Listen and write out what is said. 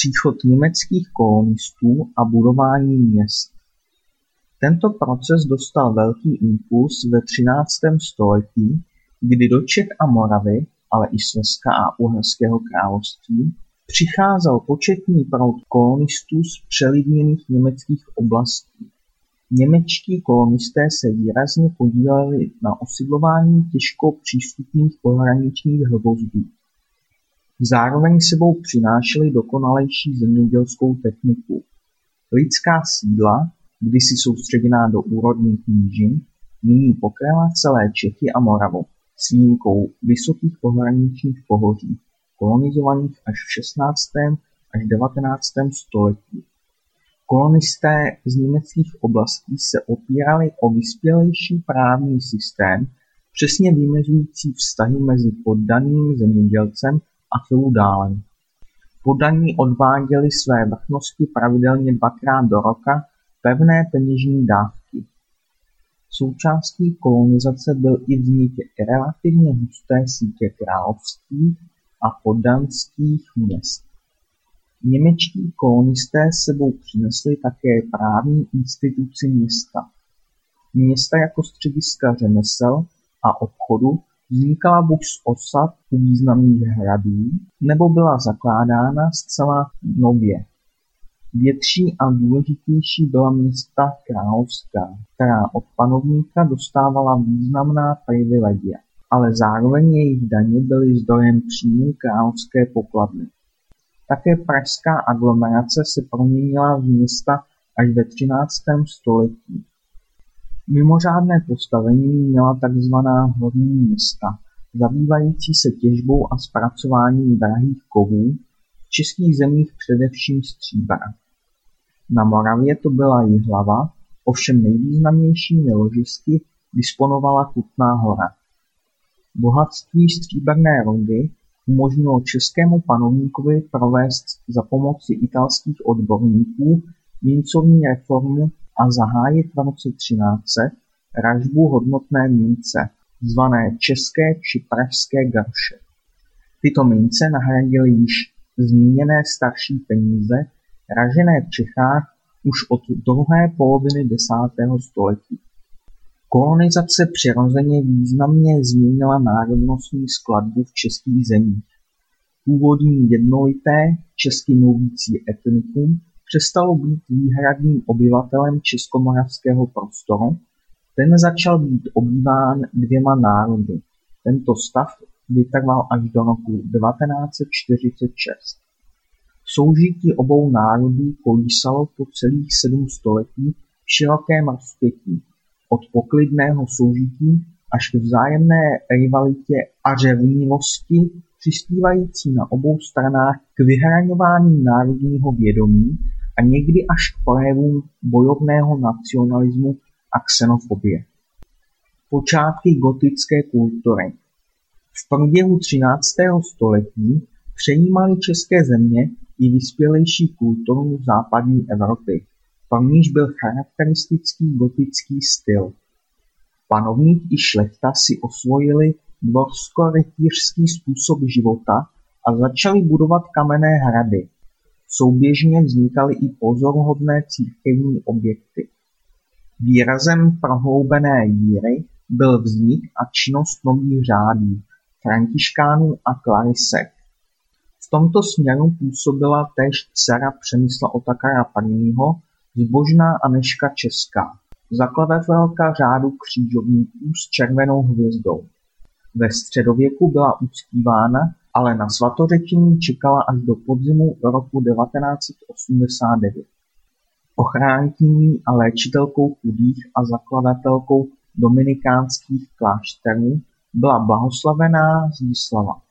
Příchod německých kolonistů a budování měst Tento proces dostal velký impuls ve třináctém století, kdy do Čech a Moravy, ale i Slezska a Uherského království, přicházel početný proud kolonistů z přelidněných německých oblastí. Němečtí kolonisté se výrazně podíleli na osidlování těžko přístupných pohraničních hrozdů. Zároveň sebou přinášeli dokonalejší zemědělskou techniku. Lidská sídla, kdysi soustředěná do úrodných nížin, nyní pokryla celé Čechy a Moravu s výjimkou vysokých pohraničních pohoří, kolonizovaných až v 16. až 19. století. Kolonisté z německých oblastí se opírali o vyspělejší právní systém přesně vymezující vztahy mezi poddaným zemědělcem a feudálem. Poddaní odváděli své vrchnosti pravidelně dvakrát do roka pevné peněžní dávky. Součástí kolonizace byl i vznik relativně husté sítě království a poddanských měst. Němečtí kolonisté sebou přinesli také právní instituci města. Města jako střediska řemesel a obchodu vznikala buď z osad významných hradů nebo byla zakládána zcela nově. Větší a důležitější byla města královská, která od panovníka dostávala významná privilegia, ale zároveň jejich daně byly zdrojem příjmů královské pokladny. Také pražská aglomerace se proměnila v města až ve třináctém století. Mimořádné postavení měla takzvaná horní města, zabývající se těžbou a zpracováním drahých kovů, v českých zemích především stříbra. Na Moravě to byla Jihlava, ovšem nejvýznamnějšími ložisky disponovala Kutná Hora. Bohatství stříbrné rudy umožnilo českému panovníkovi provést za pomoci italských odborníků mincovní reformu a zahájit v roce 1300 ražbu hodnotné mince, zvané české či pražské garše. Tyto mince nahradily již zmíněné starší peníze, ražené v Čechách už od druhé poloviny desátého století. Kolonizace přirozeně významně změnila národnostní skladbu v českých zemích. Původní jednolité česky mluvící etnikum přestalo být výhradním obyvatelem českomoravského prostoru, ten začal být obýván dvěma národy. Tento stav vytrval až do roku 1946. Soužití obou národů kolísalo po celých sedm století v širokém rozpětí, od poklidného soužití až k vzájemné rivalitě a řevnivosti přispívající na obou stranách k vyhraňování národního vědomí a někdy až k projevům bojovného nacionalismu a xenofobie. Počátky gotické kultury V průběhu třináctého století přejímaly české země i vyspělejší kulturu západní Evropy, pro níž byl charakteristický gotický styl. Panovník i šlechta si osvojili dvorsko-rytířský způsob života a začali budovat kamenné hrady. Souběžně vznikaly i pozoruhodné církevní objekty. Výrazem prohloubené víry byl vznik a činnost nových řádů, františkánů a klarisek. V tomto směru působila též dcera Přemysla Otakara I. zbožná Aneška Česká, zakladatelka řádu křižovníků s červenou hvězdou. Ve středověku byla uctívána, ale na svatořečení čekala až do podzimu roku 1989. Ochránkyní a léčitelkou chudých a zakladatelkou dominikánských klášterů byla blahoslavená Zdislava.